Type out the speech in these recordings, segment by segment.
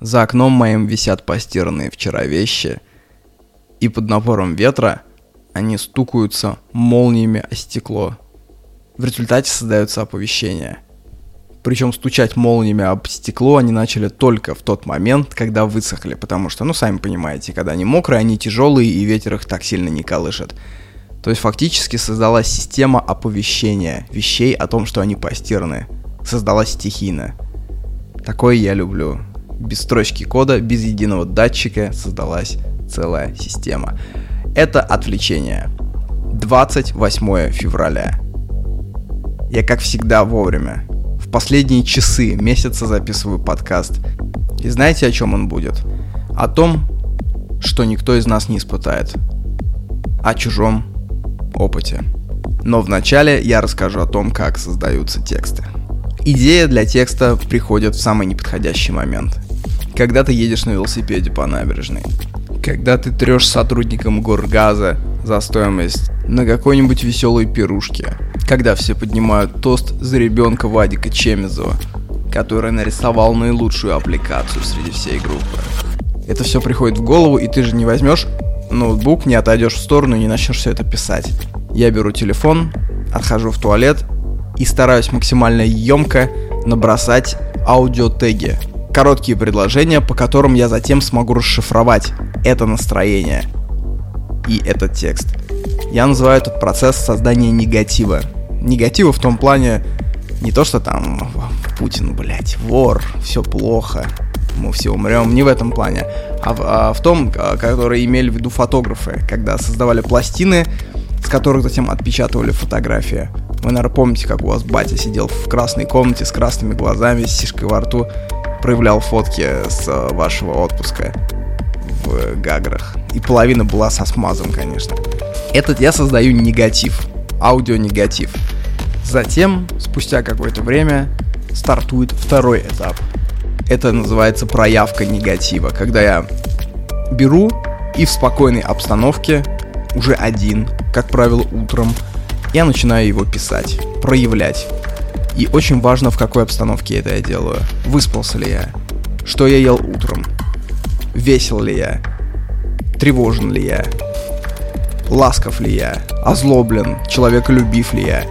За окном моим висят постиранные вчера вещи, и под напором ветра они стукаются молниями о стекло. В результате создается оповещение. Причем стучать молниями об стекло они начали только в тот момент, когда высохли, потому что, ну, сами понимаете, когда они мокрые, они тяжелые, и ветер их так сильно не колышет. То есть фактически создалась система оповещения вещей о том, что они постираны. Создалась стихийно. Такое я люблю без строчки кода, без единого датчика создалась целая система. Это отвлечение. 28 февраля. Я, как всегда, вовремя. В последние часы месяца записываю подкаст. И знаете, о чем он будет? О том, что никто из нас не испытает. О чужом опыте. Но вначале я расскажу о том, как создаются тексты. Идея для текста приходит в самый неподходящий момент – когда ты едешь на велосипеде по набережной, когда ты трешь сотрудникам горгаза за стоимость на какой-нибудь веселой пирушке, когда все поднимают тост за ребенка Вадика Чемизова, который нарисовал наилучшую аппликацию среди всей группы. Это все приходит в голову, и ты же не возьмешь ноутбук, не отойдешь в сторону и не начнешь все это писать. Я беру телефон, отхожу в туалет и стараюсь максимально емко набросать аудиотеги, Короткие предложения, по которым я затем смогу расшифровать это настроение и этот текст. Я называю этот процесс создания негатива. Негатива в том плане не то, что там Путин, блядь, вор, все плохо, мы все умрем, не в этом плане, а в, а в том, а, который имели в виду фотографы, когда создавали пластины, с которых затем отпечатывали фотографии. Вы, наверное, помните, как у вас батя сидел в красной комнате с красными глазами, с сишкой во рту, проявлял фотки с э, вашего отпуска в Гаграх. И половина была со смазом, конечно. Этот я создаю негатив, аудионегатив. Затем, спустя какое-то время, стартует второй этап. Это называется проявка негатива, когда я беру и в спокойной обстановке, уже один, как правило, утром, я начинаю его писать, проявлять. И очень важно, в какой обстановке это я делаю. Выспался ли я? Что я ел утром? Весел ли я? Тревожен ли я? Ласков ли я? Озлоблен? Человеколюбив ли я?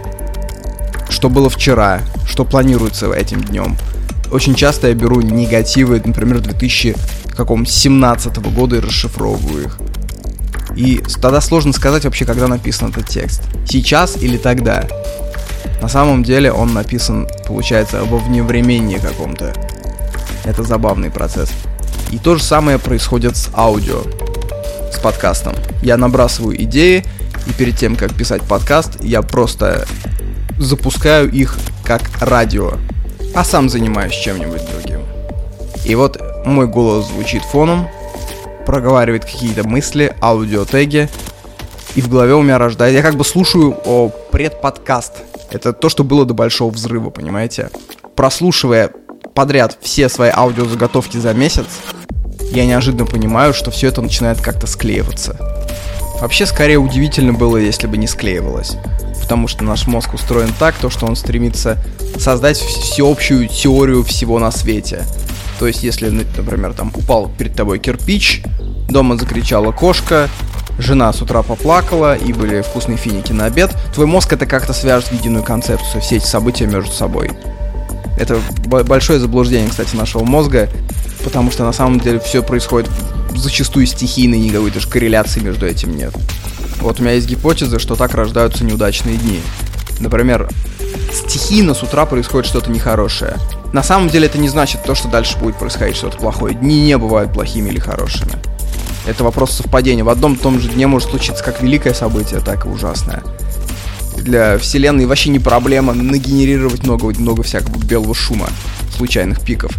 Что было вчера? Что планируется этим днем? Очень часто я беру негативы, например, 2017 года и расшифровываю их. И тогда сложно сказать вообще, когда написан этот текст. Сейчас или тогда. На самом деле он написан, получается, во вневремении каком-то. Это забавный процесс. И то же самое происходит с аудио, с подкастом. Я набрасываю идеи, и перед тем, как писать подкаст, я просто запускаю их как радио, а сам занимаюсь чем-нибудь другим. И вот мой голос звучит фоном, проговаривает какие-то мысли, аудиотеги, и в голове у меня рождается... Я как бы слушаю о, предподкаст это то, что было до большого взрыва, понимаете? Прослушивая подряд все свои аудиозаготовки за месяц, я неожиданно понимаю, что все это начинает как-то склеиваться. Вообще, скорее удивительно было, если бы не склеивалось. Потому что наш мозг устроен так, то, что он стремится создать всеобщую теорию всего на свете. То есть, если, например, там упал перед тобой кирпич, дома закричала кошка, жена с утра поплакала, и были вкусные финики на обед, твой мозг это как-то свяжет в единую концепцию, все эти события между собой. Это большое заблуждение, кстати, нашего мозга, потому что на самом деле все происходит зачастую стихийно, и никакой даже корреляции между этим нет. Вот у меня есть гипотеза, что так рождаются неудачные дни. Например, стихийно с утра происходит что-то нехорошее. На самом деле это не значит то, что дальше будет происходить что-то плохое. Дни не бывают плохими или хорошими. Это вопрос совпадения. В одном том же дне может случиться как великое событие, так и ужасное. Для вселенной вообще не проблема нагенерировать много, много всякого белого шума, случайных пиков.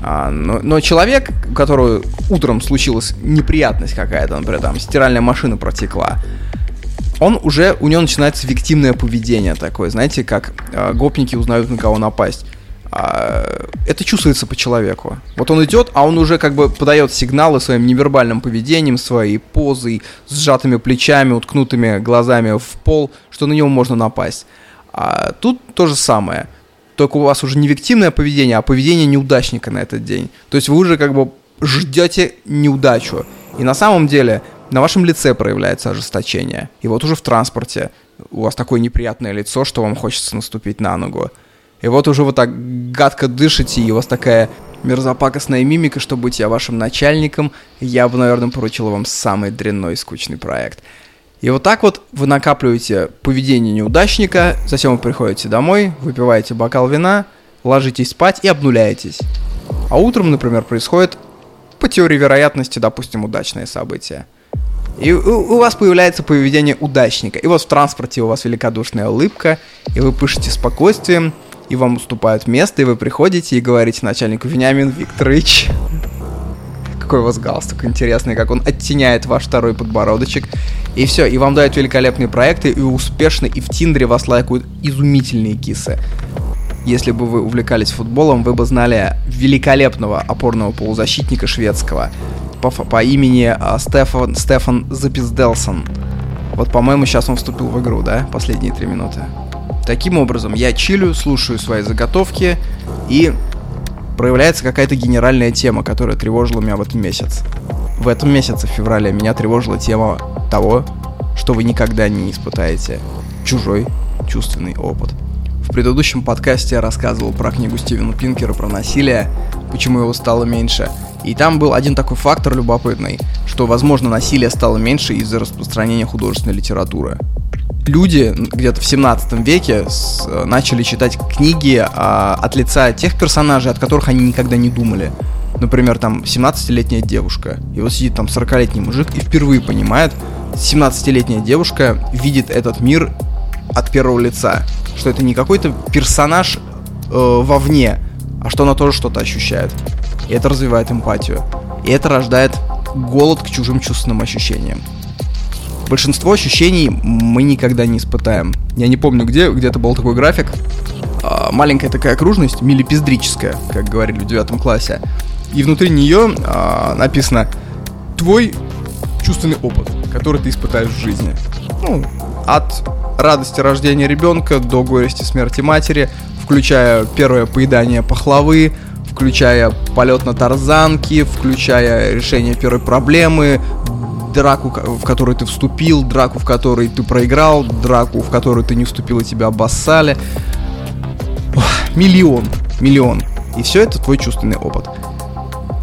А, но, но человек, у которого утром случилась неприятность какая-то, например, там стиральная машина протекла, он уже, у него начинается виктимное поведение такое, знаете, как э, гопники узнают, на кого напасть. А, это чувствуется по человеку. Вот он идет, а он уже как бы подает сигналы своим невербальным поведением, своей позой, сжатыми плечами, уткнутыми глазами в пол, что на него можно напасть. А тут то же самое. только у вас уже не виктимное поведение, а поведение неудачника на этот день. То есть вы уже как бы ждете неудачу. И на самом деле на вашем лице проявляется ожесточение. И вот уже в транспорте у вас такое неприятное лицо, что вам хочется наступить на ногу. И вот уже вы так гадко дышите, и у вас такая мерзопакостная мимика, что быть я вашим начальником, я бы, наверное, поручил вам самый дрянной и скучный проект. И вот так вот вы накапливаете поведение неудачника, затем вы приходите домой, выпиваете бокал вина, ложитесь спать и обнуляетесь. А утром, например, происходит по теории вероятности, допустим, удачное событие. И у, у вас появляется поведение удачника. И вот в транспорте у вас великодушная улыбка, и вы пышете спокойствием, и вам уступают место, и вы приходите и говорите начальнику Вениамин Викторович. Какой у вас галстук интересный, как он оттеняет ваш второй подбородочек. И все, и вам дают великолепные проекты, и успешно, и в Тиндере вас лайкают изумительные кисы. Если бы вы увлекались футболом, вы бы знали великолепного опорного полузащитника шведского по, по имени а, Стефан, Стефан Запизделсон. Вот, по-моему, сейчас он вступил в игру, да? Последние три минуты. Таким образом, я чилю, слушаю свои заготовки, и проявляется какая-то генеральная тема, которая тревожила меня в этом месяц. В этом месяце, в феврале, меня тревожила тема того, что вы никогда не испытаете чужой чувственный опыт. В предыдущем подкасте я рассказывал про книгу Стивена Пинкера про насилие, почему его стало меньше. И там был один такой фактор любопытный, что, возможно, насилие стало меньше из-за распространения художественной литературы люди где-то в 17 веке с, э, начали читать книги а, от лица тех персонажей, от которых они никогда не думали. Например, там 17-летняя девушка, и вот сидит там 40-летний мужик и впервые понимает, 17-летняя девушка видит этот мир от первого лица, что это не какой-то персонаж э, вовне, а что она тоже что-то ощущает. И это развивает эмпатию. И это рождает голод к чужим чувственным ощущениям большинство ощущений мы никогда не испытаем. Я не помню где, где-то был такой график. А, маленькая такая окружность, милипиздрическая, как говорили в девятом классе. И внутри нее а, написано «Твой чувственный опыт, который ты испытаешь в жизни». Ну, от радости рождения ребенка до горести смерти матери, включая первое поедание пахлавы, включая полет на тарзанке, включая решение первой проблемы, драку, в которую ты вступил, драку, в которой ты проиграл, драку, в которую ты не вступил и тебя обоссали. Миллион, миллион. И все это твой чувственный опыт.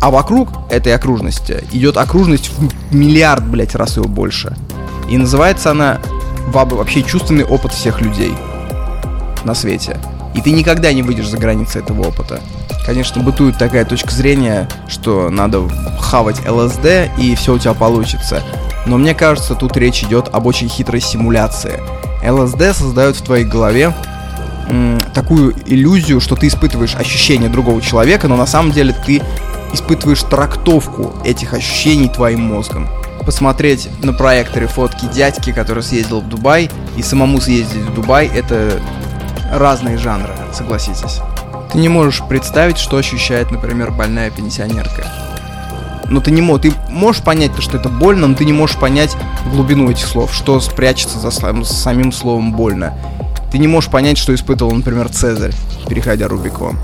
А вокруг этой окружности идет окружность в миллиард, блядь, раз его больше. И называется она вообще чувственный опыт всех людей на свете. И ты никогда не выйдешь за границы этого опыта. Конечно, бытует такая точка зрения, что надо хавать ЛСД и все у тебя получится. Но мне кажется, тут речь идет об очень хитрой симуляции. ЛСД создает в твоей голове м, такую иллюзию, что ты испытываешь ощущения другого человека, но на самом деле ты испытываешь трактовку этих ощущений твоим мозгом. Посмотреть на проекторе фотки дядьки, который съездил в Дубай, и самому съездить в Дубай, это разные жанры, согласитесь. Ты не можешь представить, что ощущает, например, больная пенсионерка. Но ты не можешь, ты можешь понять, что это больно, но ты не можешь понять глубину этих слов, что спрячется за самим словом больно. Ты не можешь понять, что испытывал, например, Цезарь, переходя Рубикон.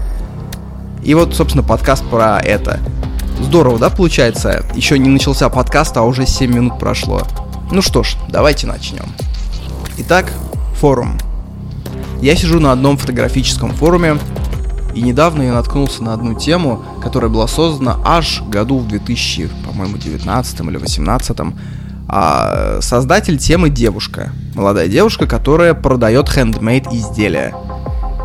И вот, собственно, подкаст про это. Здорово, да, получается? Еще не начался подкаст, а уже 7 минут прошло. Ну что ж, давайте начнем. Итак, форум. Я сижу на одном фотографическом форуме, и недавно я наткнулся на одну тему, которая была создана аж году в 2000, по-моему, 19 или 18 а создатель темы девушка. Молодая девушка, которая продает хендмейд изделия.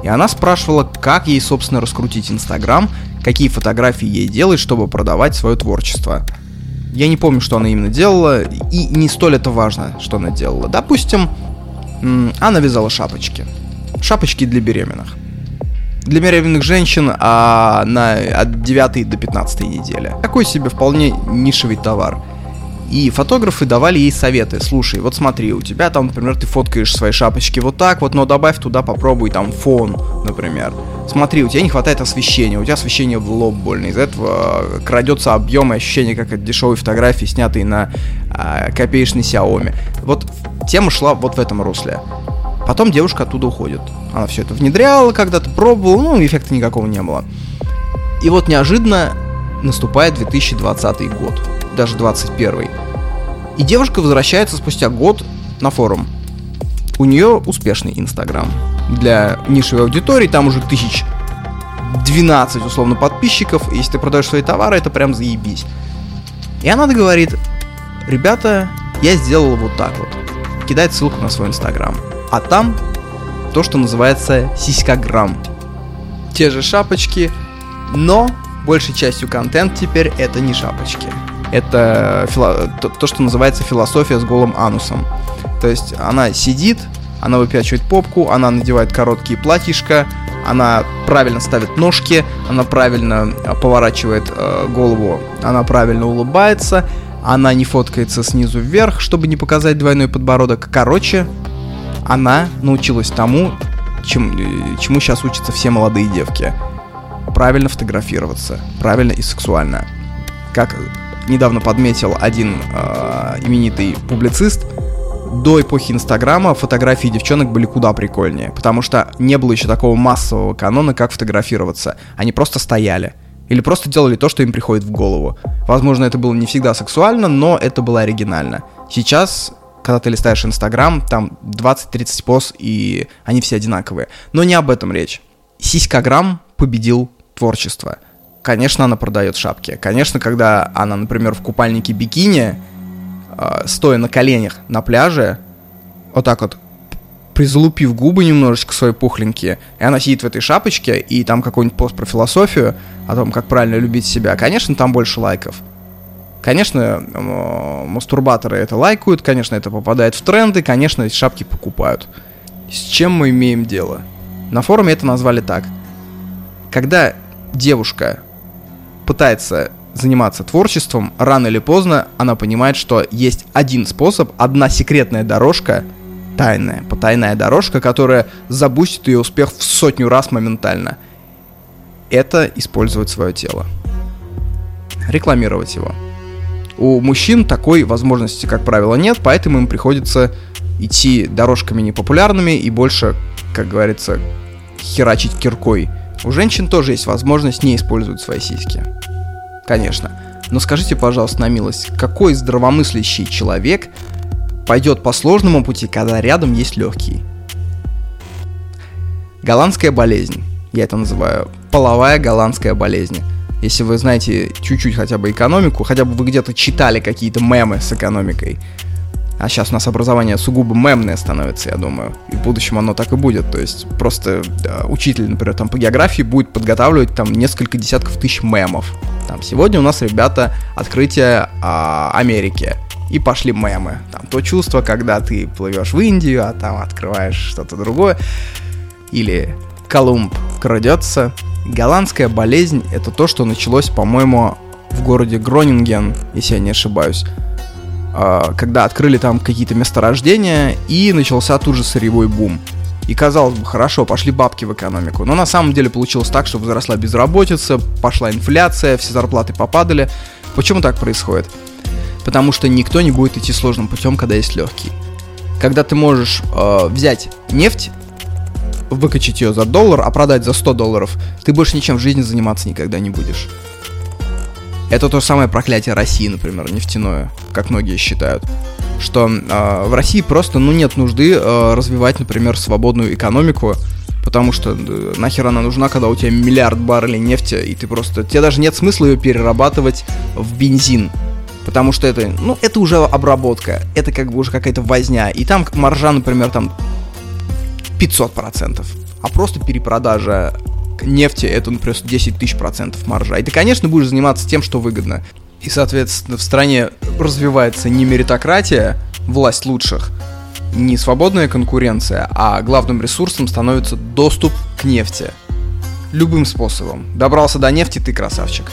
И она спрашивала, как ей, собственно, раскрутить Инстаграм, какие фотографии ей делать, чтобы продавать свое творчество. Я не помню, что она именно делала, и не столь это важно, что она делала. Допустим, она вязала шапочки шапочки для беременных. Для беременных женщин а на, от 9 до 15 недели. Такой себе вполне нишевый товар. И фотографы давали ей советы. Слушай, вот смотри, у тебя там, например, ты фоткаешь свои шапочки вот так вот, но добавь туда, попробуй там фон, например. Смотри, у тебя не хватает освещения, у тебя освещение в лоб больно. Из-за этого крадется объем и ощущение, как от дешевой фотографии, снятой на э, копеечный Xiaomi. Вот тема шла вот в этом русле. Потом девушка оттуда уходит. Она все это внедряла, когда-то пробовала, ну, эффекта никакого не было. И вот неожиданно наступает 2020 год, даже 21. И девушка возвращается спустя год на форум. У нее успешный Инстаграм. Для нишевой аудитории там уже тысяч 12 условно подписчиков. Если ты продаешь свои товары, это прям заебись. И она говорит, ребята, я сделала вот так вот. Кидает ссылку на свой Инстаграм. А там то, что называется сиськограмм. Те же шапочки, но большей частью контент теперь это не шапочки. Это фило... то, то, что называется философия с голым анусом. То есть она сидит, она выпячивает попку, она надевает короткие платьишко, она правильно ставит ножки, она правильно э, поворачивает э, голову, она правильно улыбается, она не фоткается снизу вверх, чтобы не показать двойной подбородок. Короче, она научилась тому, чем, э, чему сейчас учатся все молодые девки. Правильно фотографироваться, правильно и сексуально. Как недавно подметил один э, именитый публицист, до эпохи Инстаграма фотографии девчонок были куда прикольнее, потому что не было еще такого массового канона, как фотографироваться. Они просто стояли. Или просто делали то, что им приходит в голову. Возможно, это было не всегда сексуально, но это было оригинально. Сейчас, когда ты листаешь Инстаграм, там 20-30 поз, и они все одинаковые. Но не об этом речь. Сиськограмм победил творчество. Конечно, она продает шапки. Конечно, когда она, например, в купальнике бикини, э, стоя на коленях на пляже, вот так вот призалупив губы немножечко свои пухленькие, и она сидит в этой шапочке, и там какой-нибудь пост про философию, о том, как правильно любить себя, конечно, там больше лайков. Конечно, мастурбаторы это лайкают, конечно, это попадает в тренды, конечно, эти шапки покупают. С чем мы имеем дело? На форуме это назвали так. Когда девушка пытается заниматься творчеством, рано или поздно она понимает, что есть один способ, одна секретная дорожка, тайная, потайная дорожка, которая забустит ее успех в сотню раз моментально. Это использовать свое тело. Рекламировать его. У мужчин такой возможности, как правило, нет, поэтому им приходится идти дорожками непопулярными и больше, как говорится, херачить киркой. У женщин тоже есть возможность не использовать свои сиськи конечно. Но скажите, пожалуйста, на милость, какой здравомыслящий человек пойдет по сложному пути, когда рядом есть легкий? Голландская болезнь. Я это называю половая голландская болезнь. Если вы знаете чуть-чуть хотя бы экономику, хотя бы вы где-то читали какие-то мемы с экономикой, а сейчас у нас образование сугубо мемное становится, я думаю. И в будущем оно так и будет. То есть просто да, учитель, например, там по географии будет подготавливать там несколько десятков тысяч мемов. Там сегодня у нас, ребята, открытие а, Америки. И пошли мемы. Там то чувство, когда ты плывешь в Индию, а там открываешь что-то другое. Или Колумб крадется. Голландская болезнь это то, что началось, по-моему, в городе Гронинген, если я не ошибаюсь а, когда открыли там какие-то месторождения, и начался тут же сырьевой бум. И казалось бы, хорошо, пошли бабки в экономику. Но на самом деле получилось так, что возросла безработица, пошла инфляция, все зарплаты попадали. Почему так происходит? Потому что никто не будет идти сложным путем, когда есть легкий. Когда ты можешь э, взять нефть, выкачать ее за доллар, а продать за 100 долларов, ты больше ничем в жизни заниматься никогда не будешь. Это то самое проклятие России, например, нефтяное, как многие считают. Что э, в России просто ну, нет нужды э, развивать, например, свободную экономику, потому что э, нахер она нужна, когда у тебя миллиард баррелей нефти, и ты просто... Тебе даже нет смысла ее перерабатывать в бензин. Потому что это, ну, это уже обработка, это как бы уже какая-то возня. И там маржа, например, там 500%. А просто перепродажа нефти это, например, 10 тысяч процентов маржа. И ты, конечно, будешь заниматься тем, что выгодно. И, соответственно, в стране развивается не меритократия, власть лучших, не свободная конкуренция, а главным ресурсом становится доступ к нефти. Любым способом. Добрался до нефти, ты красавчик.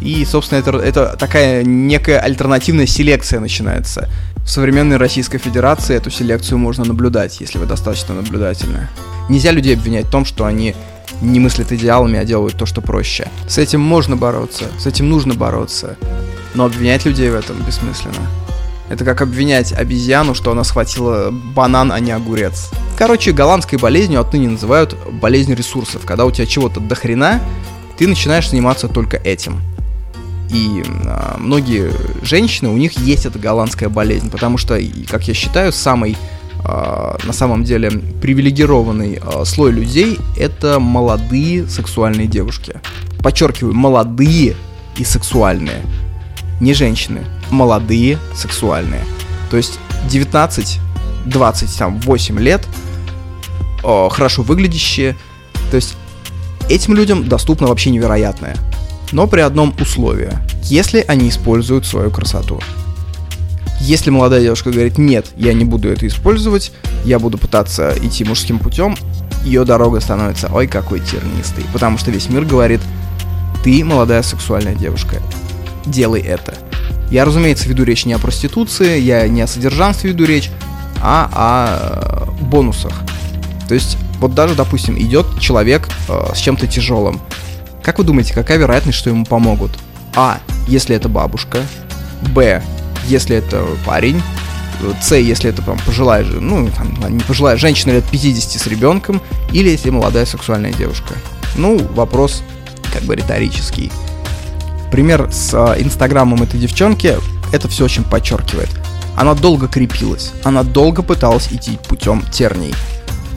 И, собственно, это, это такая некая альтернативная селекция начинается. В современной Российской Федерации эту селекцию можно наблюдать, если вы достаточно наблюдательны. Нельзя людей обвинять в том, что они не мыслят идеалами, а делают то, что проще. С этим можно бороться, с этим нужно бороться. Но обвинять людей в этом бессмысленно. Это как обвинять обезьяну, что она схватила банан, а не огурец. Короче, голландской болезнью отныне называют болезнь ресурсов. Когда у тебя чего-то до хрена, ты начинаешь заниматься только этим. И а, многие женщины, у них есть эта голландская болезнь, потому что, как я считаю, самый а, на самом деле привилегированный а, слой людей это молодые сексуальные девушки. Подчеркиваю, молодые и сексуальные. Не женщины, молодые, сексуальные. То есть 19, 20, там, 8 лет, о, хорошо выглядящие. То есть этим людям доступно вообще невероятное. Но при одном условии. Если они используют свою красоту. Если молодая девушка говорит, нет, я не буду это использовать, я буду пытаться идти мужским путем, ее дорога становится, ой, какой тернистый. Потому что весь мир говорит, ты молодая сексуальная девушка, делай это. Я, разумеется, веду речь не о проституции, я не о содержанстве веду речь, а о э, бонусах. То есть, вот даже, допустим, идет человек э, с чем-то тяжелым. Как вы думаете, какая вероятность, что ему помогут? А. Если это бабушка. Б. Если это парень. С, если это там пожилая, ну, там, не пожилая женщина лет 50 с ребенком, или если молодая сексуальная девушка. Ну, вопрос как бы риторический. Пример с э, инстаграмом этой девчонки это все очень подчеркивает. Она долго крепилась, она долго пыталась идти путем терний.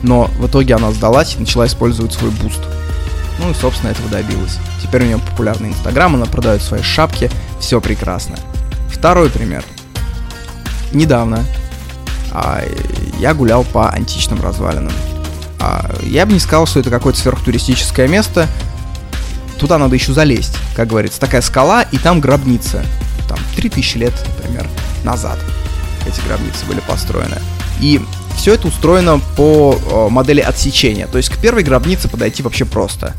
Но в итоге она сдалась и начала использовать свой буст. Ну и, собственно, этого добилась. Теперь у нее популярный инстаграм, она продает свои шапки, все прекрасно. Второй пример. Недавно а, я гулял по античным развалинам. А, я бы не сказал, что это какое-то сверхтуристическое место, туда надо еще залезть, как говорится. Такая скала, и там гробница. Там 3000 лет, например, назад эти гробницы были построены. И все это устроено по о, модели отсечения. То есть к первой гробнице подойти вообще просто.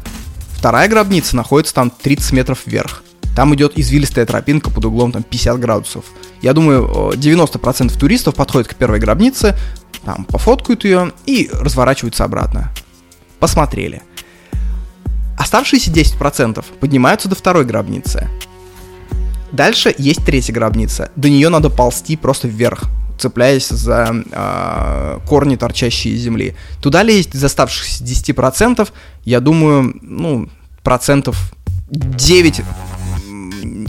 Вторая гробница находится там 30 метров вверх. Там идет извилистая тропинка под углом там 50 градусов. Я думаю, 90% туристов подходят к первой гробнице, там пофоткают ее и разворачиваются обратно. Посмотрели. Оставшиеся 10% поднимаются до второй гробницы. Дальше есть третья гробница. До нее надо ползти просто вверх, цепляясь за э, корни, торчащие из земли. Туда лезть из оставшихся 10%, я думаю, ну, процентов 9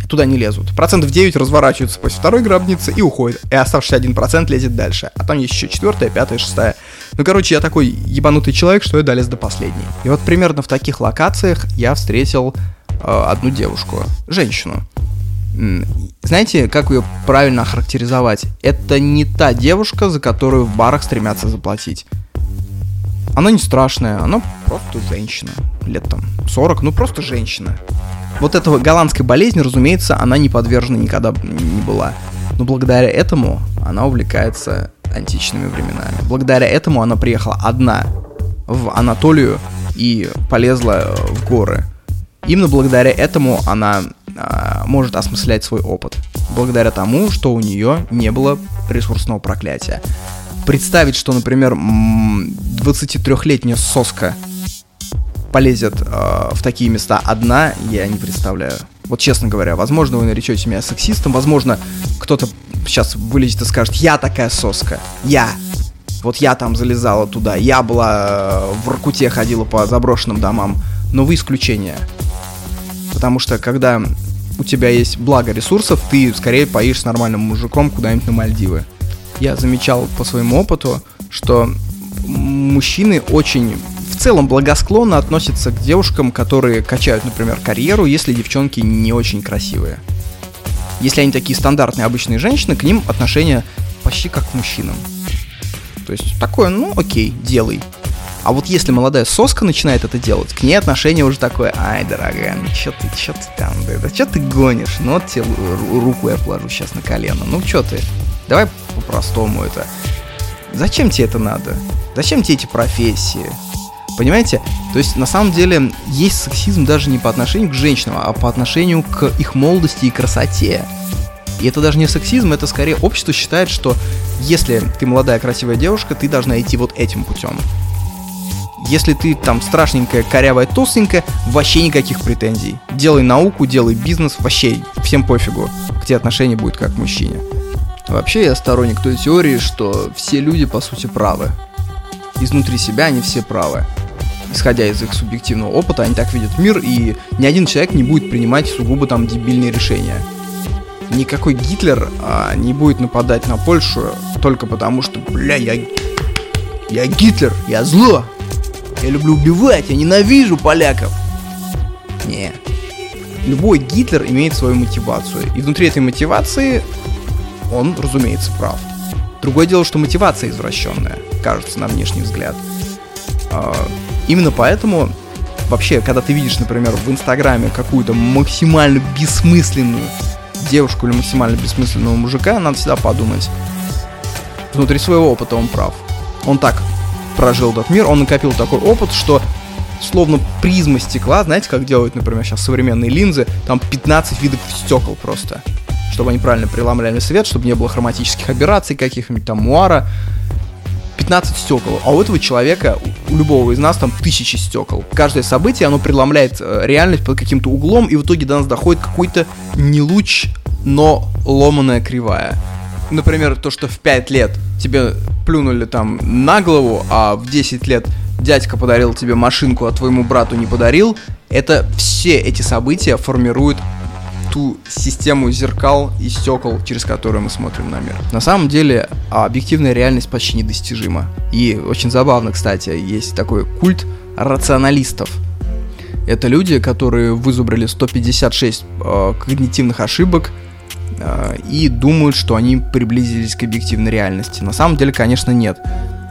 туда не лезут. Процентов 9 разворачиваются после второй гробницы и уходят. И оставшийся 1% лезет дальше. А там есть еще четвертая, пятая, шестая. Ну, короче, я такой ебанутый человек, что я долез до последней. И вот примерно в таких локациях я встретил э, одну девушку, женщину. Знаете, как ее правильно охарактеризовать? Это не та девушка, за которую в барах стремятся заплатить. Она не страшная, она просто женщина. Лет там 40, ну просто женщина. Вот этого голландской болезни, разумеется, она не подвержена никогда не была. Но благодаря этому она увлекается античными временами. Благодаря этому она приехала одна в Анатолию и полезла в горы. Именно благодаря этому она а, может осмыслять свой опыт. Благодаря тому, что у нее не было ресурсного проклятия. Представить, что, например, 23-летняя соска полезет э, в такие места одна, я не представляю. Вот честно говоря, возможно, вы наречете меня сексистом, возможно, кто-то сейчас вылезет и скажет, я такая соска, я. Вот я там залезала туда, я была э, в Ракуте, ходила по заброшенным домам. Но вы исключение. Потому что когда у тебя есть благо ресурсов, ты скорее поешь с нормальным мужиком куда-нибудь на Мальдивы. Я замечал по своему опыту, что мужчины очень в целом благосклонно относятся к девушкам, которые качают, например, карьеру, если девчонки не очень красивые. Если они такие стандартные обычные женщины, к ним отношение почти как к мужчинам. То есть такое, ну окей, делай. А вот если молодая соска начинает это делать, к ней отношение уже такое, ай, дорогая, ну чё ты, чё ты там, да, да чё ты гонишь? Ну вот тебе руку я положу сейчас на колено, ну чё ты? Давай по-простому это. Зачем тебе это надо? Зачем тебе эти профессии? Понимаете? То есть, на самом деле, есть сексизм даже не по отношению к женщинам, а по отношению к их молодости и красоте. И это даже не сексизм, это скорее общество считает, что если ты молодая красивая девушка, ты должна идти вот этим путем. Если ты там страшненькая, корявая, толстенькая, вообще никаких претензий. Делай науку, делай бизнес, вообще всем пофигу. К тебе отношение будет как к мужчине. Вообще я сторонник той теории, что все люди по сути правы. Изнутри себя они все правы. Исходя из их субъективного опыта, они так видят мир, и ни один человек не будет принимать сугубо там дебильные решения. Никакой Гитлер а, не будет нападать на Польшу только потому, что, бля, я, я Гитлер, я зло, я люблю убивать, я ненавижу поляков. Не. Любой Гитлер имеет свою мотивацию, и внутри этой мотивации он, разумеется, прав. Другое дело, что мотивация извращенная, кажется, на внешний взгляд. А, именно поэтому вообще, когда ты видишь, например, в Инстаграме какую-то максимально бессмысленную девушку или максимально бессмысленного мужика, надо всегда подумать. Внутри своего опыта он прав. Он так прожил этот мир, он накопил такой опыт, что словно призма стекла, знаете, как делают, например, сейчас современные линзы, там 15 видов стекол просто чтобы они правильно преломляли свет, чтобы не было хроматических аберраций каких-нибудь там муара. 15 стекол. А у этого человека, у любого из нас там тысячи стекол. Каждое событие, оно преломляет э, реальность под каким-то углом, и в итоге до нас доходит какой-то не луч, но ломаная кривая. Например, то, что в 5 лет тебе плюнули там на голову, а в 10 лет дядька подарил тебе машинку, а твоему брату не подарил, это все эти события формируют ту систему зеркал и стекол, через которую мы смотрим на мир. На самом деле, объективная реальность почти недостижима. И очень забавно, кстати, есть такой культ рационалистов. Это люди, которые вызубрили 156 э, когнитивных ошибок и думают, что они приблизились к объективной реальности. На самом деле, конечно, нет.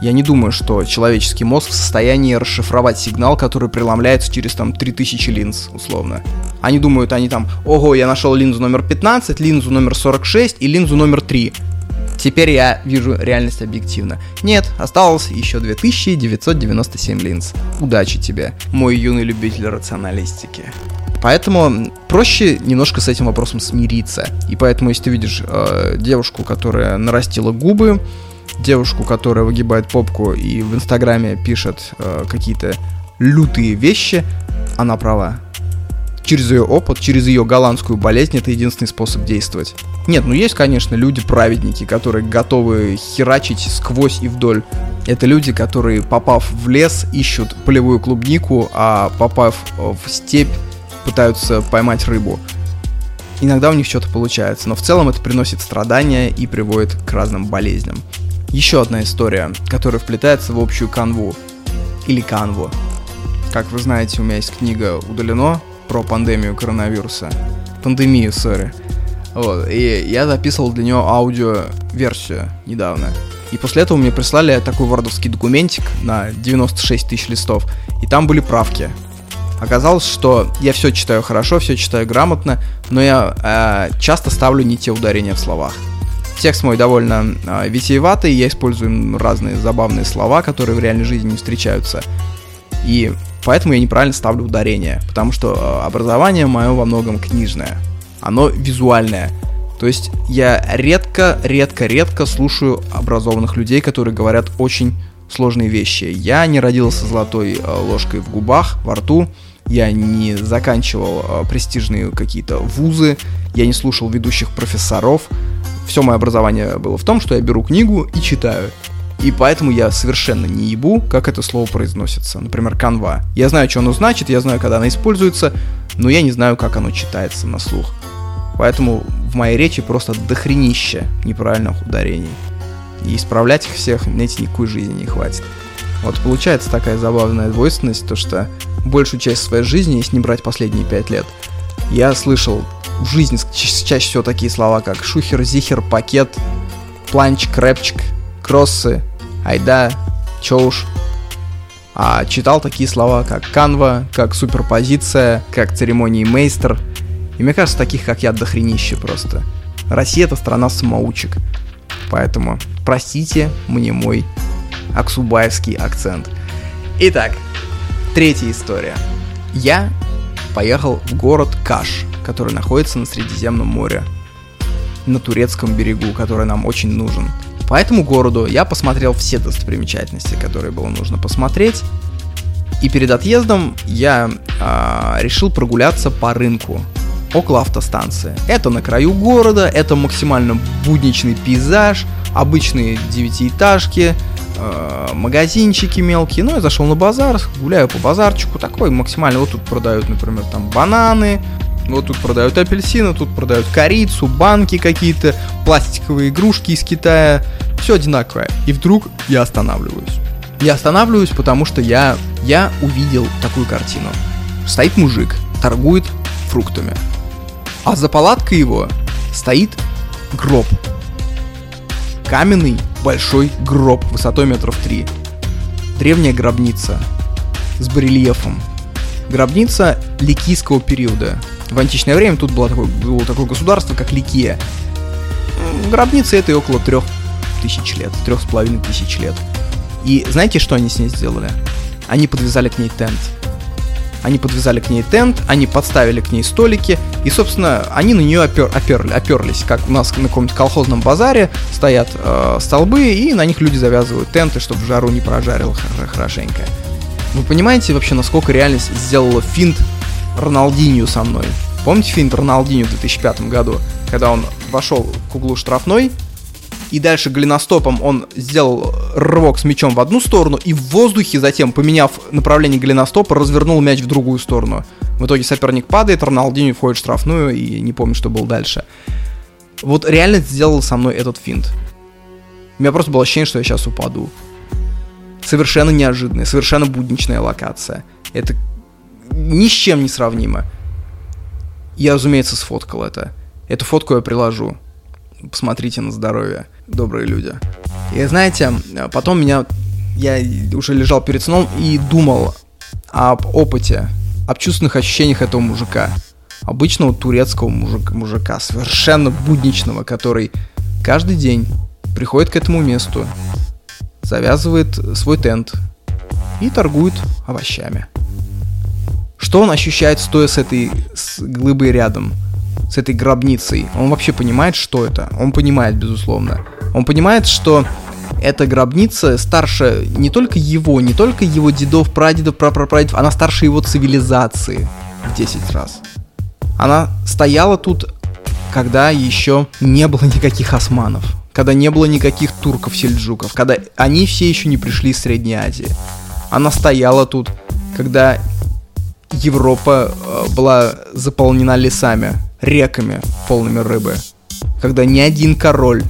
Я не думаю, что человеческий мозг в состоянии расшифровать сигнал, который преломляется через там 3000 линз, условно. Они думают, они там, ого, я нашел линзу номер 15, линзу номер 46 и линзу номер 3. Теперь я вижу реальность объективно. Нет, осталось еще 2997 линз. Удачи тебе, мой юный любитель рационалистики. Поэтому проще немножко с этим вопросом смириться. И поэтому, если ты видишь э, девушку, которая нарастила губы, девушку, которая выгибает попку и в Инстаграме пишет э, какие-то лютые вещи, она права. Через ее опыт, через ее голландскую болезнь это единственный способ действовать. Нет, ну есть, конечно, люди-праведники, которые готовы херачить сквозь и вдоль. Это люди, которые, попав в лес, ищут полевую клубнику, а попав в степь, пытаются поймать рыбу. Иногда у них что-то получается, но в целом это приносит страдания и приводит к разным болезням. Еще одна история, которая вплетается в общую канву. Или канву. Как вы знаете, у меня есть книга «Удалено» про пандемию коронавируса. Пандемию, сори. Вот, и я записывал для нее аудио-версию недавно. И после этого мне прислали такой вордовский документик на 96 тысяч листов, и там были правки. Оказалось, что я все читаю хорошо, все читаю грамотно, но я э, часто ставлю не те ударения в словах. Текст мой довольно э, витиеватый, я использую разные забавные слова, которые в реальной жизни не встречаются. И поэтому я неправильно ставлю ударение, потому что э, образование мое во многом книжное. Оно визуальное. То есть я редко, редко, редко слушаю образованных людей, которые говорят очень сложные вещи. Я не родился золотой э, ложкой в губах, во рту, я не заканчивал э, престижные какие-то вузы, я не слушал ведущих профессоров, все мое образование было в том, что я беру книгу и читаю. И поэтому я совершенно не ебу, как это слово произносится. Например, канва. Я знаю, что оно значит, я знаю, когда оно используется, но я не знаю, как оно читается на слух. Поэтому в моей речи просто дохренище неправильных ударений. И исправлять их всех, знаете, никакой жизни не хватит. Вот получается такая забавная двойственность, то что большую часть своей жизни, если не брать последние пять лет, я слышал в жизни чаще всего такие слова, как шухер, зихер, пакет, планчик, рэпчик, кроссы, айда, чоуш. А читал такие слова, как канва, как суперпозиция, как церемонии мейстер. И мне кажется, таких, как я, дохренище просто. Россия — это страна самоучек. Поэтому простите мне мой аксубаевский акцент. Итак, третья история. Я поехал в город Каш, который находится на Средиземном море, на турецком берегу, который нам очень нужен. По этому городу я посмотрел все достопримечательности, которые было нужно посмотреть. И перед отъездом я э, решил прогуляться по рынку. Около автостанции. Это на краю города, это максимально будничный пейзаж, обычные девятиэтажки, э, магазинчики мелкие. Ну, я зашел на базар, гуляю по базарчику, такой максимально. Вот тут продают, например, там бананы, вот тут продают апельсины, тут продают корицу, банки какие-то, пластиковые игрушки из Китая. Все одинаковое. И вдруг я останавливаюсь. Я останавливаюсь, потому что я, я увидел такую картину. Стоит мужик, торгует фруктами. А за палаткой его стоит гроб. Каменный большой гроб высотой метров три. Древняя гробница с барельефом. Гробница ликийского периода. В античное время тут было такое, было такое государство, как Ликия. Гробница этой около трех тысяч лет, трех с половиной тысяч лет. И знаете, что они с ней сделали? Они подвязали к ней тент. Они подвязали к ней тент, они подставили к ней столики, и, собственно, они на нее опер, оперли, оперлись, как у нас на каком-нибудь колхозном базаре стоят э, столбы, и на них люди завязывают тенты, чтобы жару не прожарил хорошенько. Вы понимаете вообще, насколько реальность сделала финт Роналдинью со мной? Помните финт Роналдинью в 2005 году, когда он вошел к углу штрафной, и дальше голеностопом он сделал рывок с мячом в одну сторону, и в воздухе затем, поменяв направление голеностопа, развернул мяч в другую сторону. В итоге соперник падает, Роналдинho входит в штрафную, и не помню, что было дальше. Вот реально сделал со мной этот финт. У меня просто было ощущение, что я сейчас упаду. Совершенно неожиданная, совершенно будничная локация. Это ни с чем не сравнимо. Я, разумеется, сфоткал это. Эту фотку я приложу. Посмотрите на здоровье добрые люди. И знаете, потом меня, я уже лежал перед сном и думал об опыте, об чувственных ощущениях этого мужика. Обычного турецкого мужика, мужика, совершенно будничного, который каждый день приходит к этому месту, завязывает свой тент и торгует овощами. Что он ощущает, стоя с этой с глыбой рядом, с этой гробницей? Он вообще понимает, что это? Он понимает, безусловно. Он понимает, что эта гробница старше не только его, не только его дедов, прадедов, прапрапрадедов, она старше его цивилизации в 10 раз. Она стояла тут, когда еще не было никаких османов, когда не было никаких турков-сельджуков, когда они все еще не пришли из Средней Азии. Она стояла тут, когда Европа э, была заполнена лесами, реками, полными рыбы. Когда ни один король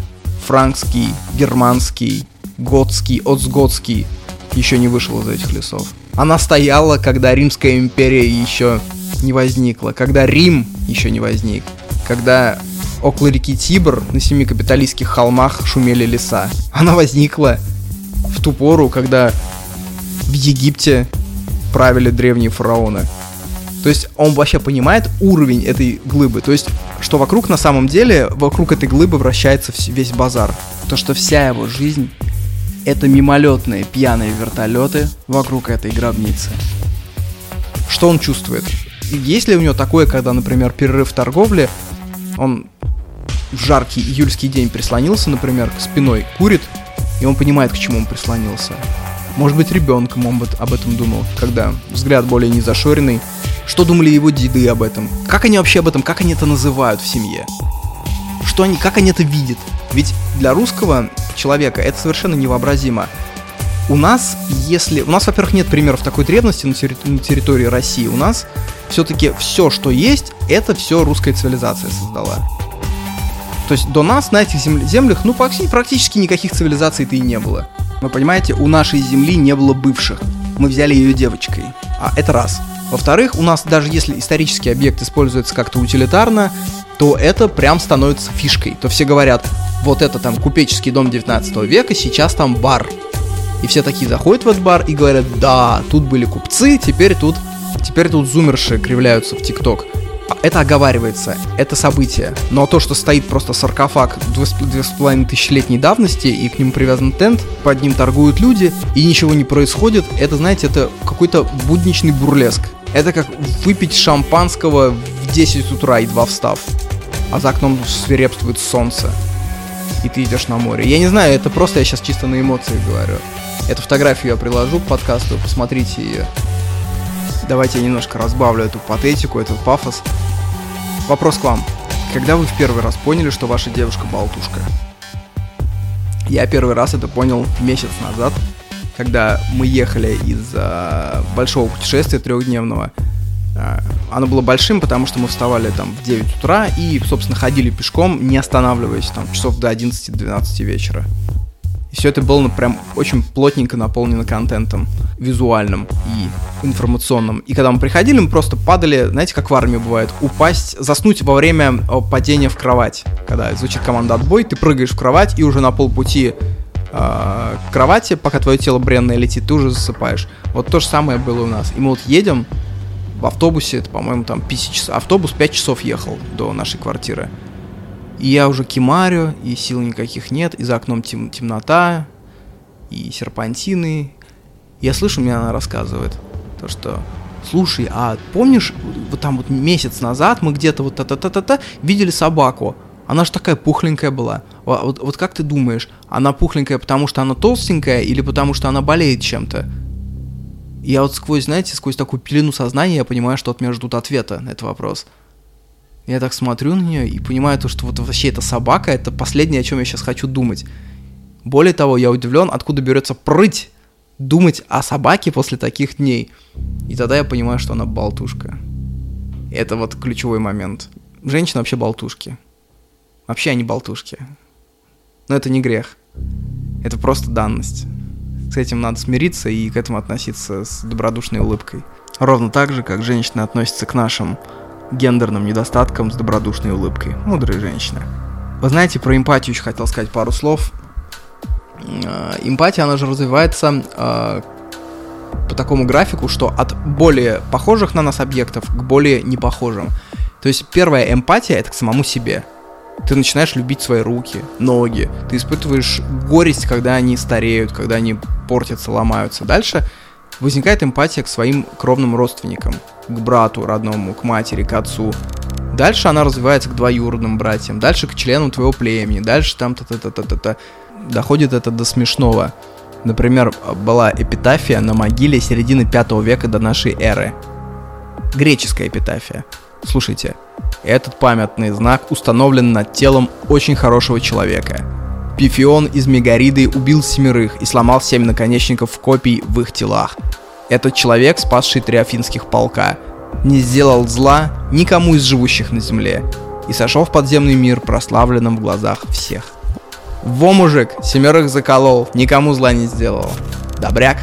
франкский, германский, готский, отсготский еще не вышел из этих лесов. Она стояла, когда Римская империя еще не возникла, когда Рим еще не возник, когда около реки Тибр на семи капиталистских холмах шумели леса. Она возникла в ту пору, когда в Египте правили древние фараоны. То есть он вообще понимает уровень этой глыбы. То есть, что вокруг на самом деле, вокруг этой глыбы вращается весь базар. То, что вся его жизнь это мимолетные пьяные вертолеты вокруг этой гробницы. Что он чувствует? Есть ли у него такое, когда, например, перерыв в торговле, он в жаркий июльский день прислонился, например, спиной, курит, и он понимает, к чему он прислонился. Может быть, ребенком он об этом думал, когда взгляд более незашоренный. Что думали его деды об этом? Как они вообще об этом, как они это называют в семье? Что они, как они это видят? Ведь для русского человека это совершенно невообразимо. У нас, если... У нас, во-первых, нет примеров такой древности на, терри... на территории России. У нас все-таки все, что есть, это все русская цивилизация создала. То есть до нас на этих землях, ну, практически никаких цивилизаций-то и не было. Вы понимаете, у нашей земли не было бывших. Мы взяли ее девочкой. А это раз. Во-вторых, у нас даже если исторический объект используется как-то утилитарно, то это прям становится фишкой. То все говорят, вот это там купеческий дом 19 века, сейчас там бар. И все такие заходят в этот бар и говорят, да, тут были купцы, теперь тут, теперь тут зумерши кривляются в ТикТок это оговаривается, это событие. Но то, что стоит просто саркофаг две с половиной тысячелетней давности, и к нему привязан тент, под ним торгуют люди, и ничего не происходит, это, знаете, это какой-то будничный бурлеск. Это как выпить шампанского в 10 утра, едва встав. А за окном свирепствует солнце. И ты идешь на море. Я не знаю, это просто я сейчас чисто на эмоции говорю. Эту фотографию я приложу к подкасту, посмотрите ее. Давайте я немножко разбавлю эту патетику, этот пафос. Вопрос к вам. Когда вы в первый раз поняли, что ваша девушка болтушка? Я первый раз это понял месяц назад, когда мы ехали из э, большого путешествия трехдневного. Э, оно было большим, потому что мы вставали там в 9 утра и, собственно, ходили пешком, не останавливаясь там часов до 11-12 вечера. И все это было прям очень плотненько наполнено контентом визуальным и информационным. И когда мы приходили, мы просто падали, знаете, как в армии бывает, упасть, заснуть во время падения в кровать. Когда звучит команда «отбой», ты прыгаешь в кровать и уже на полпути э, к кровати, пока твое тело бренное летит, ты уже засыпаешь. Вот то же самое было у нас. И мы вот едем в автобусе, это, по-моему, там 50 часов. Автобус 5 часов ехал до нашей квартиры. И я уже кимарю, и сил никаких нет, и за окном тем, темнота, и серпантины. Я слышу, мне она рассказывает, то что, слушай, а помнишь, вот там вот месяц назад мы где-то вот та-та-та-та-та видели собаку, она же такая пухленькая была. Вот, вот как ты думаешь, она пухленькая, потому что она толстенькая или потому что она болеет чем-то? Я вот сквозь, знаете, сквозь такую пелену сознания я понимаю, что от меня ждут ответа на этот вопрос. Я так смотрю на нее и понимаю то, что вот вообще эта собака, это последнее, о чем я сейчас хочу думать. Более того, я удивлен, откуда берется прыть думать о собаке после таких дней. И тогда я понимаю, что она болтушка. Это вот ключевой момент. Женщины вообще болтушки. Вообще они болтушки. Но это не грех. Это просто данность. С этим надо смириться и к этому относиться с добродушной улыбкой. Ровно так же, как женщины относятся к нашим гендерным недостаткам с добродушной улыбкой. Мудрые женщины. Вы знаете, про эмпатию еще хотел сказать пару слов. Э, эмпатия, она же развивается э, по такому графику, что от более похожих на нас объектов к более непохожим. То есть первая эмпатия это к самому себе. Ты начинаешь любить свои руки, ноги. Ты испытываешь горесть, когда они стареют, когда они портятся, ломаются. Дальше возникает эмпатия к своим кровным родственникам, к брату родному, к матери, к отцу. Дальше она развивается к двоюродным братьям, дальше к членам твоего племени, дальше там та-та-та-та-та. Доходит это до смешного. Например, была эпитафия на могиле середины 5 века до нашей эры. Греческая эпитафия. Слушайте, этот памятный знак установлен над телом очень хорошего человека – Пифион из Мегариды убил семерых и сломал семь наконечников копий в их телах. Этот человек, спасший три афинских полка, не сделал зла никому из живущих на земле и сошел в подземный мир прославленным в глазах всех. Во, мужик, семерых заколол, никому зла не сделал. Добряк.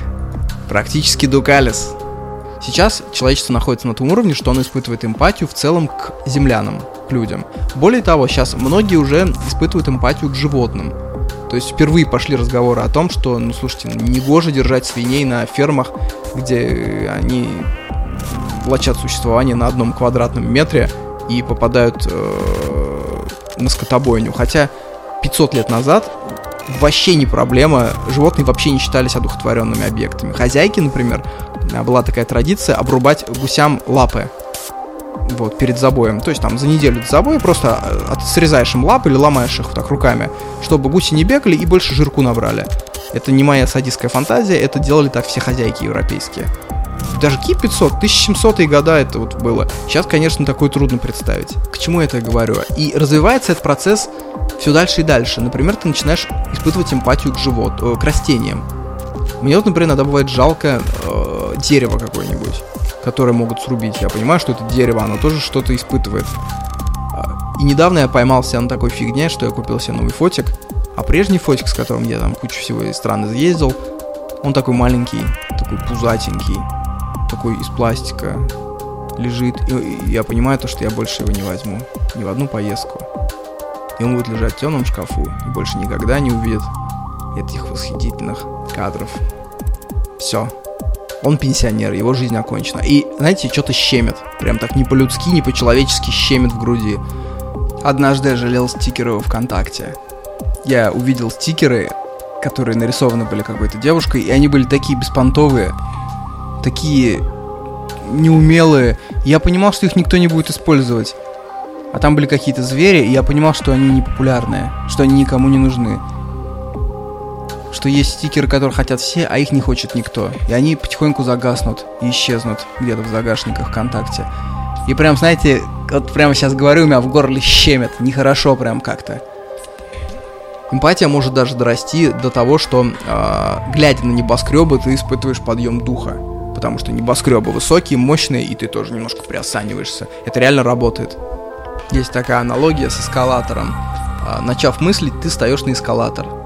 Практически Дукалис. Сейчас человечество находится на том уровне, что оно испытывает эмпатию в целом к землянам, людям. Более того, сейчас многие уже испытывают эмпатию к животным. То есть впервые пошли разговоры о том, что, ну слушайте, негоже держать свиней на фермах, где они влачат существование на одном квадратном метре и попадают э, на скотобойню. Хотя 500 лет назад вообще не проблема, животные вообще не считались одухотворенными объектами. Хозяйки, например, была такая традиция обрубать гусям лапы вот, перед забоем. То есть там за неделю до забоя просто э, срезаешь им лапы или ломаешь их так руками, чтобы гуси не бегали и больше жирку набрали. Это не моя садистская фантазия, это делали так все хозяйки европейские. Даже Ки 500, 1700-е года это вот было. Сейчас, конечно, такое трудно представить. К чему я это говорю? И развивается этот процесс все дальше и дальше. Например, ты начинаешь испытывать эмпатию к животу, э, к растениям. Мне вот, например, иногда бывает жалко э, дерево какое-нибудь которые могут срубить. Я понимаю, что это дерево, оно тоже что-то испытывает. А, и недавно я поймался на такой фигне, что я купил себе новый фотик, а прежний фотик, с которым я там кучу всего из страны заездил, он такой маленький, такой пузатенький, такой из пластика, лежит. И я понимаю то, что я больше его не возьму ни в одну поездку. И он будет лежать в темном шкафу и больше никогда не увидит этих восхитительных кадров. Все, он пенсионер, его жизнь окончена. И, знаете, что-то щемит. Прям так не по-людски, не по-человечески щемит в груди. Однажды я жалел стикеры во ВКонтакте. Я увидел стикеры, которые нарисованы были какой-то девушкой, и они были такие беспонтовые, такие неумелые. Я понимал, что их никто не будет использовать. А там были какие-то звери, и я понимал, что они не популярные, что они никому не нужны что есть стикеры, которые хотят все, а их не хочет никто. И они потихоньку загаснут и исчезнут где-то в загашниках ВКонтакте. И прям, знаете, вот прямо сейчас говорю, у меня в горле щемит. Нехорошо прям как-то. Эмпатия может даже дорасти до того, что, э, глядя на небоскребы, ты испытываешь подъем духа. Потому что небоскребы высокие, мощные, и ты тоже немножко приосаниваешься. Это реально работает. Есть такая аналогия с эскалатором. Э, начав мыслить, ты встаешь на эскалатор.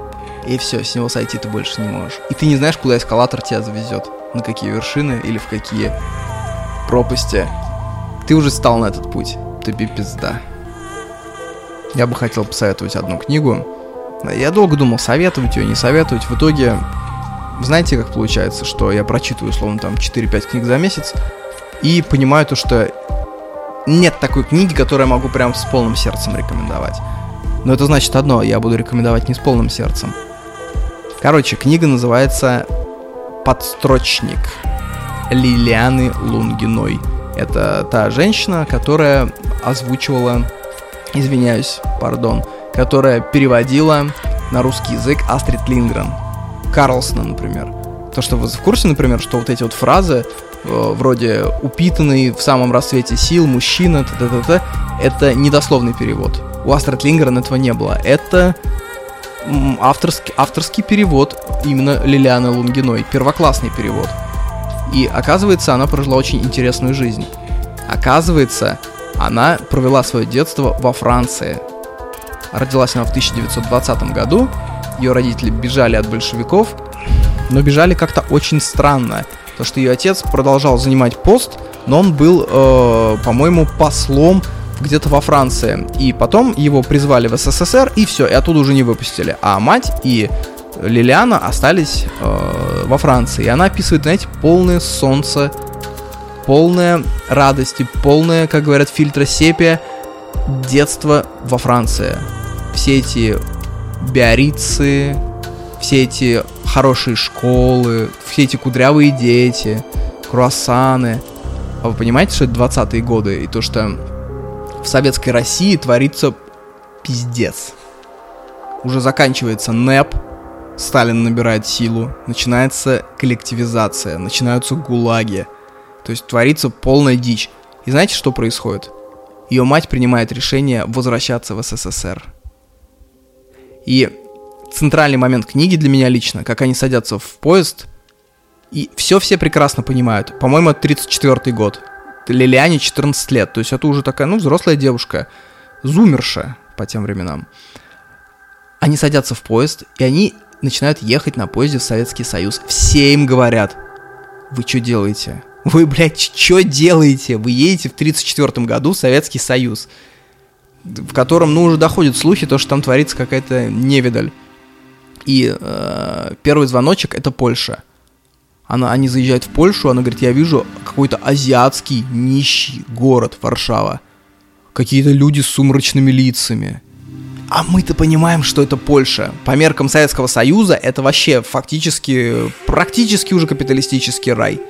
И все, с него сойти ты больше не можешь. И ты не знаешь, куда эскалатор тебя завезет. На какие вершины или в какие пропасти. Ты уже стал на этот путь. Тебе пизда. Я бы хотел посоветовать одну книгу. Я долго думал, советовать ее, не советовать. В итоге, знаете, как получается, что я прочитываю, условно, там 4-5 книг за месяц, и понимаю то, что нет такой книги, которую я могу прям с полным сердцем рекомендовать. Но это значит одно, я буду рекомендовать не с полным сердцем. Короче, книга называется «Подстрочник» Лилианы Лунгиной. Это та женщина, которая озвучивала, извиняюсь, пардон, которая переводила на русский язык Астрид Лингрен. Карлсона, например. То, что вы в курсе, например, что вот эти вот фразы э, вроде «упитанный в самом расцвете сил, мужчина», т -т -т -т, это недословный перевод. У Астрид Лингрен этого не было. Это авторский, авторский перевод именно Лилианы Лунгиной, первоклассный перевод. И оказывается, она прожила очень интересную жизнь. Оказывается, она провела свое детство во Франции, Родилась она в 1920 году. Ее родители бежали от большевиков, но бежали как-то очень странно. То, что ее отец продолжал занимать пост, но он был, э, по-моему, послом где-то во Франции. И потом его призвали в СССР, и все, и оттуда уже не выпустили. А мать и Лилиана остались э, во Франции. И она описывает, знаете, полное солнце, полное радости, полное, как говорят, фильтра сепия детство во Франции все эти биорицы, все эти хорошие школы, все эти кудрявые дети, круассаны. А вы понимаете, что это 20-е годы, и то, что в советской России творится пиздец. Уже заканчивается НЭП, Сталин набирает силу, начинается коллективизация, начинаются гулаги. То есть творится полная дичь. И знаете, что происходит? Ее мать принимает решение возвращаться в СССР. И центральный момент книги для меня лично, как они садятся в поезд, и все все прекрасно понимают. По-моему, это 34 год. Лилиане 14 лет, то есть это уже такая, ну, взрослая девушка, зумерша по тем временам. Они садятся в поезд, и они начинают ехать на поезде в Советский Союз. Все им говорят, вы что делаете? Вы, блядь, что делаете? Вы едете в 34 году в Советский Союз в котором, ну, уже доходят слухи, то, что там творится какая-то невидаль. И э, первый звоночек — это Польша. Она, они заезжают в Польшу, она говорит, я вижу какой-то азиатский нищий город Варшава. Какие-то люди с сумрачными лицами. А мы-то понимаем, что это Польша. По меркам Советского Союза это вообще фактически, практически уже капиталистический рай.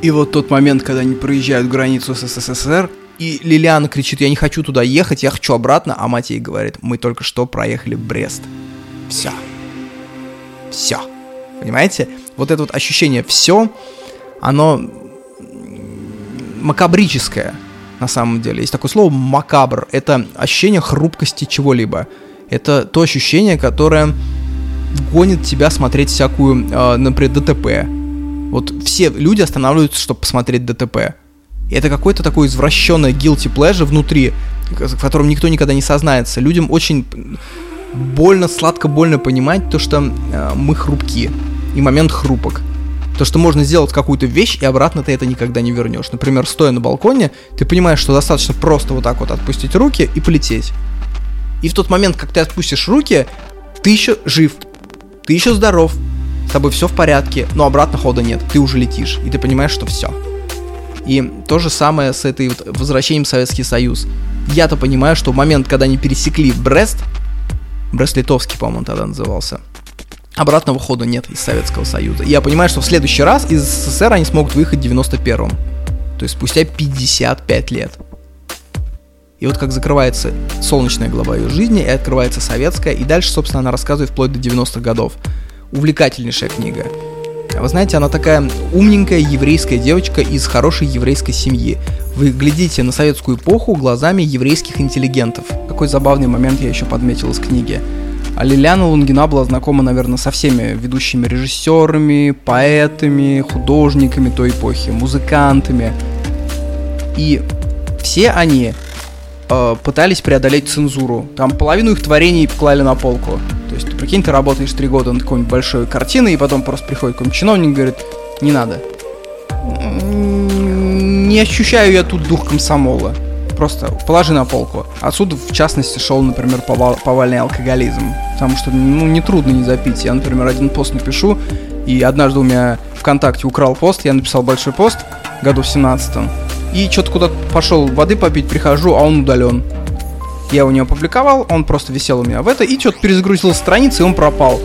И вот тот момент, когда они проезжают границу с СССР, и Лилиана кричит, я не хочу туда ехать, я хочу обратно, а мать ей говорит, мы только что проехали Брест. Все. Все. Понимаете? Вот это вот ощущение все, оно макабрическое на самом деле. Есть такое слово макабр. Это ощущение хрупкости чего-либо. Это то ощущение, которое гонит тебя смотреть всякую, э, например, ДТП. Вот все люди останавливаются, чтобы посмотреть ДТП. И это какой-то такой извращенный guilty pleasure внутри, в котором никто никогда не сознается. Людям очень больно, сладко больно понимать то, что э, мы хрупки. И момент хрупок. То, что можно сделать какую-то вещь, и обратно ты это никогда не вернешь. Например, стоя на балконе, ты понимаешь, что достаточно просто вот так вот отпустить руки и полететь. И в тот момент, как ты отпустишь руки, ты еще жив, ты еще здоров, с тобой все в порядке, но обратно хода нет, ты уже летишь, и ты понимаешь, что все. И то же самое с этой вот возвращением в Советский Союз. Я-то понимаю, что в момент, когда они пересекли Брест, Брест-Литовский, по-моему, тогда назывался, обратного хода нет из Советского Союза. И я понимаю, что в следующий раз из СССР они смогут выехать в 91-м. То есть спустя 55 лет. И вот как закрывается солнечная глава ее жизни, и открывается советская, и дальше, собственно, она рассказывает вплоть до 90-х годов. Увлекательнейшая книга. Вы знаете, она такая умненькая еврейская девочка из хорошей еврейской семьи. Вы глядите на советскую эпоху глазами еврейских интеллигентов. Какой забавный момент я еще подметил из книги. А Лилиана Лунгина была знакома, наверное, со всеми ведущими режиссерами, поэтами, художниками той эпохи, музыкантами. И все они э, пытались преодолеть цензуру. Там половину их творений клали на полку. То есть, ты, прикинь, ты работаешь три года над какой-нибудь большой картиной, и потом просто приходит какой-нибудь чиновник и говорит, не надо. Не ощущаю я тут дух комсомола. Просто положи на полку. Отсюда, в частности, шел, например, повальный алкоголизм. Потому что, ну, нетрудно не запить. Я, например, один пост напишу, и однажды у меня ВКонтакте украл пост, я написал большой пост, году в 17 и что-то куда-то пошел воды попить, прихожу, а он удален. Я его не опубликовал, он просто висел у меня в это, и что-то перезагрузил страницы, и он пропал.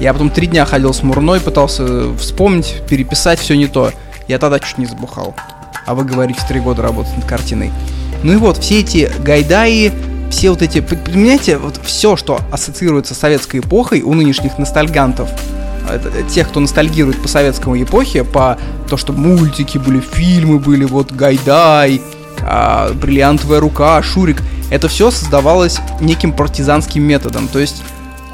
Я потом три дня ходил с Мурной, пытался вспомнить, переписать, все не то. Я тогда чуть не забухал. А вы говорите, три года работать над картиной. Ну и вот, все эти гайдаи, все вот эти, понимаете, вот все, что ассоциируется с советской эпохой у нынешних ностальгантов, это, тех, кто ностальгирует по советскому эпохе, по то, что мультики были, фильмы были, вот Гайдай, а, Бриллиантовая рука, Шурик, это все создавалось неким партизанским методом, то есть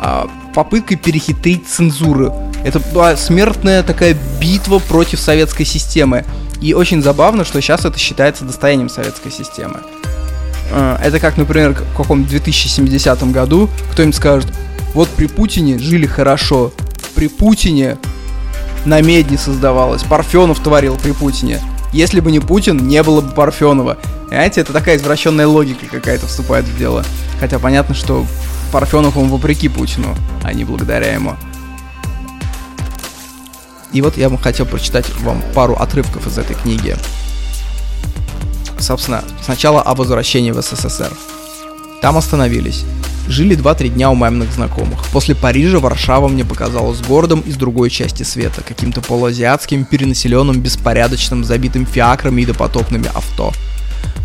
а, попыткой перехитрить цензуру. Это была смертная такая битва против советской системы. И очень забавно, что сейчас это считается достоянием советской системы. А, это как, например, в каком-то 2070 году кто-нибудь скажет, вот при Путине жили хорошо, при Путине на медне создавалось, Парфенов творил при Путине. Если бы не Путин, не было бы Парфенова. Понимаете, это такая извращенная логика какая-то вступает в дело. Хотя понятно, что Парфенов он вопреки Путину, а не благодаря ему. И вот я бы хотел прочитать вам пару отрывков из этой книги. Собственно, сначала о возвращении в СССР. Там остановились. Жили 2-3 дня у маминых знакомых. После Парижа Варшава мне показалась городом из другой части света, каким-то полуазиатским, перенаселенным, беспорядочным, забитым фиакрами и допотопными авто.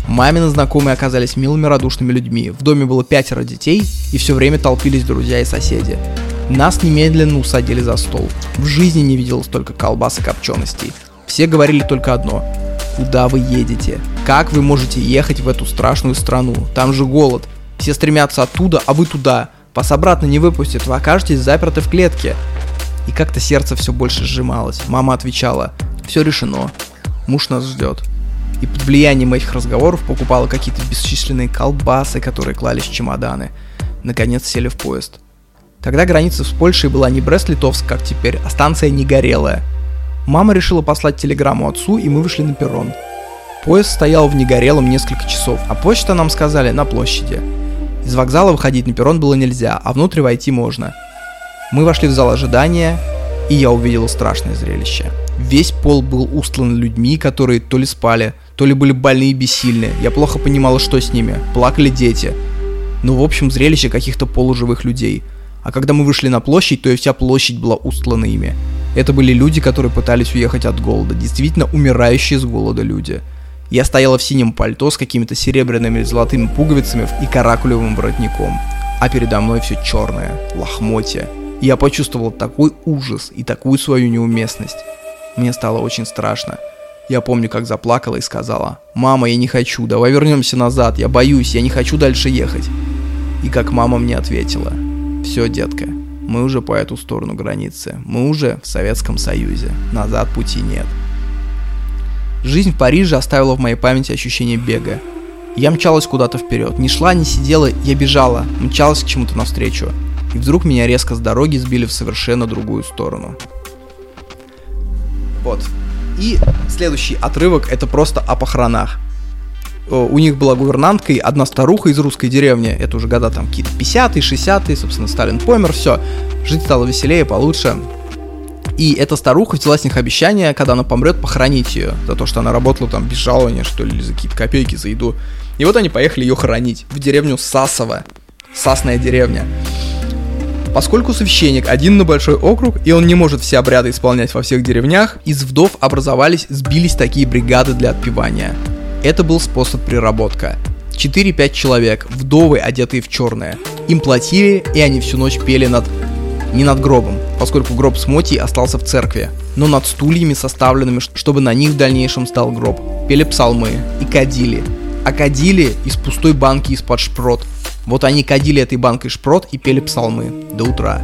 Мамины знакомые оказались милыми радушными людьми. В доме было пятеро детей, и все время толпились друзья и соседи. Нас немедленно усадили за стол. В жизни не видел столько колбас и копченостей. Все говорили только одно. Куда вы едете? Как вы можете ехать в эту страшную страну? Там же голод. Все стремятся оттуда, а вы туда. Вас обратно не выпустят, вы окажетесь заперты в клетке. И как-то сердце все больше сжималось. Мама отвечала, все решено, муж нас ждет. И под влиянием этих разговоров покупала какие-то бесчисленные колбасы, которые клались в чемоданы. Наконец сели в поезд. Тогда граница с Польшей была не Брест-Литовск, как теперь, а станция Негорелая. Мама решила послать телеграмму отцу, и мы вышли на перрон. Поезд стоял в Негорелом несколько часов, а почта, нам сказали, на площади. Из вокзала выходить на перрон было нельзя, а внутрь войти можно. Мы вошли в зал ожидания, и я увидел страшное зрелище. Весь пол был устлан людьми, которые то ли спали, то ли были больны и бессильны. Я плохо понимала, что с ними. Плакали дети. Ну, в общем, зрелище каких-то полуживых людей. А когда мы вышли на площадь, то и вся площадь была устлана ими. Это были люди, которые пытались уехать от голода. Действительно умирающие с голода люди. Я стояла в синем пальто с какими-то серебряными золотыми пуговицами и каракулевым воротником. А передо мной все черное, лохмотья. И я почувствовал такой ужас и такую свою неуместность. Мне стало очень страшно. Я помню, как заплакала и сказала, «Мама, я не хочу, давай вернемся назад, я боюсь, я не хочу дальше ехать». И как мама мне ответила, «Все, детка, мы уже по эту сторону границы, мы уже в Советском Союзе, назад пути нет». Жизнь в Париже оставила в моей памяти ощущение бега. Я мчалась куда-то вперед, не шла, не сидела, я бежала, мчалась к чему-то навстречу. И вдруг меня резко с дороги сбили в совершенно другую сторону. Вот. И следующий отрывок это просто о похоронах. У них была гувернантка и одна старуха из русской деревни. Это уже года там какие-то 50-е, 60-е, собственно, Сталин помер, все. Жить стало веселее, получше. И эта старуха взяла с них обещание, когда она помрет, похоронить ее. За то, что она работала там без жалования, что ли, или за какие-то копейки за еду. И вот они поехали ее хоронить в деревню Сасово. Сасная деревня. Поскольку священник один на большой округ, и он не может все обряды исполнять во всех деревнях, из вдов образовались, сбились такие бригады для отпевания. Это был способ приработка. 4-5 человек, вдовы, одетые в черное. Им платили, и они всю ночь пели над не над гробом, поскольку гроб с Моти остался в церкви. но над стульями, составленными, чтобы на них в дальнейшем стал гроб. Пели псалмы и кадили. А кадили из пустой банки из-под шпрот. Вот они кадили этой банкой шпрот и пели псалмы до утра.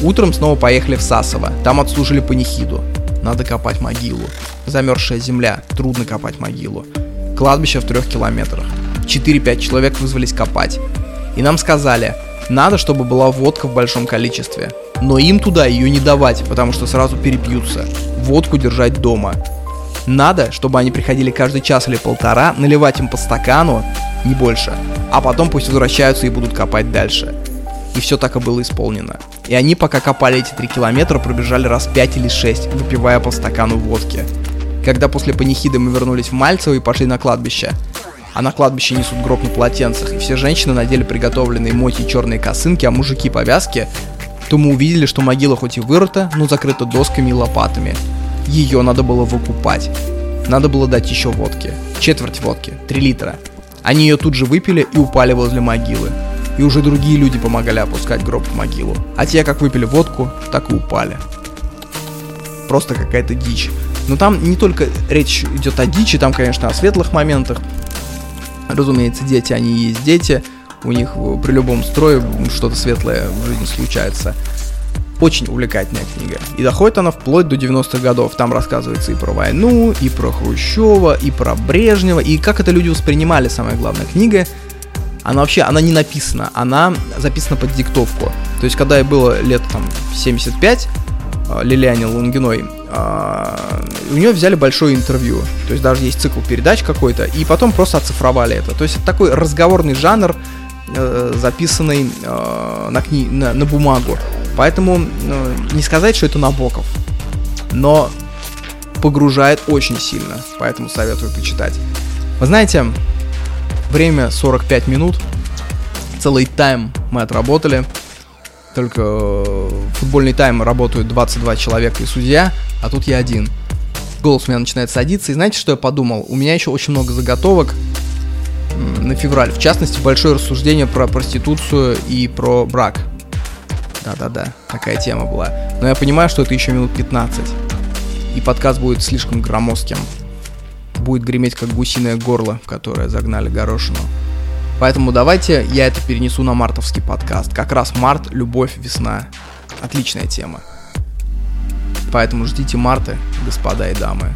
Утром снова поехали в Сасово, там отслужили панихиду. Надо копать могилу. Замерзшая земля, трудно копать могилу. Кладбище в трех километрах. 4-5 человек вызвались копать. И нам сказали, надо, чтобы была водка в большом количестве. Но им туда ее не давать, потому что сразу перепьются. Водку держать дома. Надо, чтобы они приходили каждый час или полтора, наливать им по стакану, не больше. А потом пусть возвращаются и будут копать дальше. И все так и было исполнено. И они, пока копали эти три километра, пробежали раз пять или шесть, выпивая по стакану водки. Когда после панихиды мы вернулись в Мальцево и пошли на кладбище, а на кладбище несут гроб на полотенцах, и все женщины надели приготовленные моти черные косынки, а мужики повязки, то мы увидели, что могила хоть и вырыта, но закрыта досками и лопатами. Ее надо было выкупать. Надо было дать еще водки. Четверть водки, 3 литра. Они ее тут же выпили и упали возле могилы. И уже другие люди помогали опускать гроб в могилу. А те, как выпили водку, так и упали. Просто какая-то дичь. Но там не только речь идет о дичи, там, конечно, о светлых моментах. Разумеется, дети, они и есть дети, у них при любом строе что-то светлое в жизни случается. Очень увлекательная книга. И доходит она вплоть до 90-х годов. Там рассказывается и про войну, и про Хрущева, и про Брежнева, и как это люди воспринимали, самая главная книга. Она вообще, она не написана, она записана под диктовку. То есть, когда ей было лет там 75, а, Лилиане Лунгиной, у нее взяли большое интервью. То есть даже есть цикл передач какой-то, и потом просто оцифровали это. То есть это такой разговорный жанр, э, записанный э, на, кни- на, на бумагу. Поэтому э, не сказать, что это Набоков, но погружает очень сильно, поэтому советую почитать. Вы знаете, время 45 минут, целый тайм мы отработали только э, футбольный тайм работают 22 человека и судья, а тут я один. Голос у меня начинает садиться, и знаете, что я подумал? У меня еще очень много заготовок на февраль. В частности, большое рассуждение про проституцию и про брак. Да-да-да, такая тема была. Но я понимаю, что это еще минут 15. И подкаст будет слишком громоздким. Будет греметь, как гусиное горло, в которое загнали горошину. Поэтому давайте я это перенесу на мартовский подкаст. Как раз март, любовь, весна. Отличная тема. Поэтому ждите марта, господа и дамы.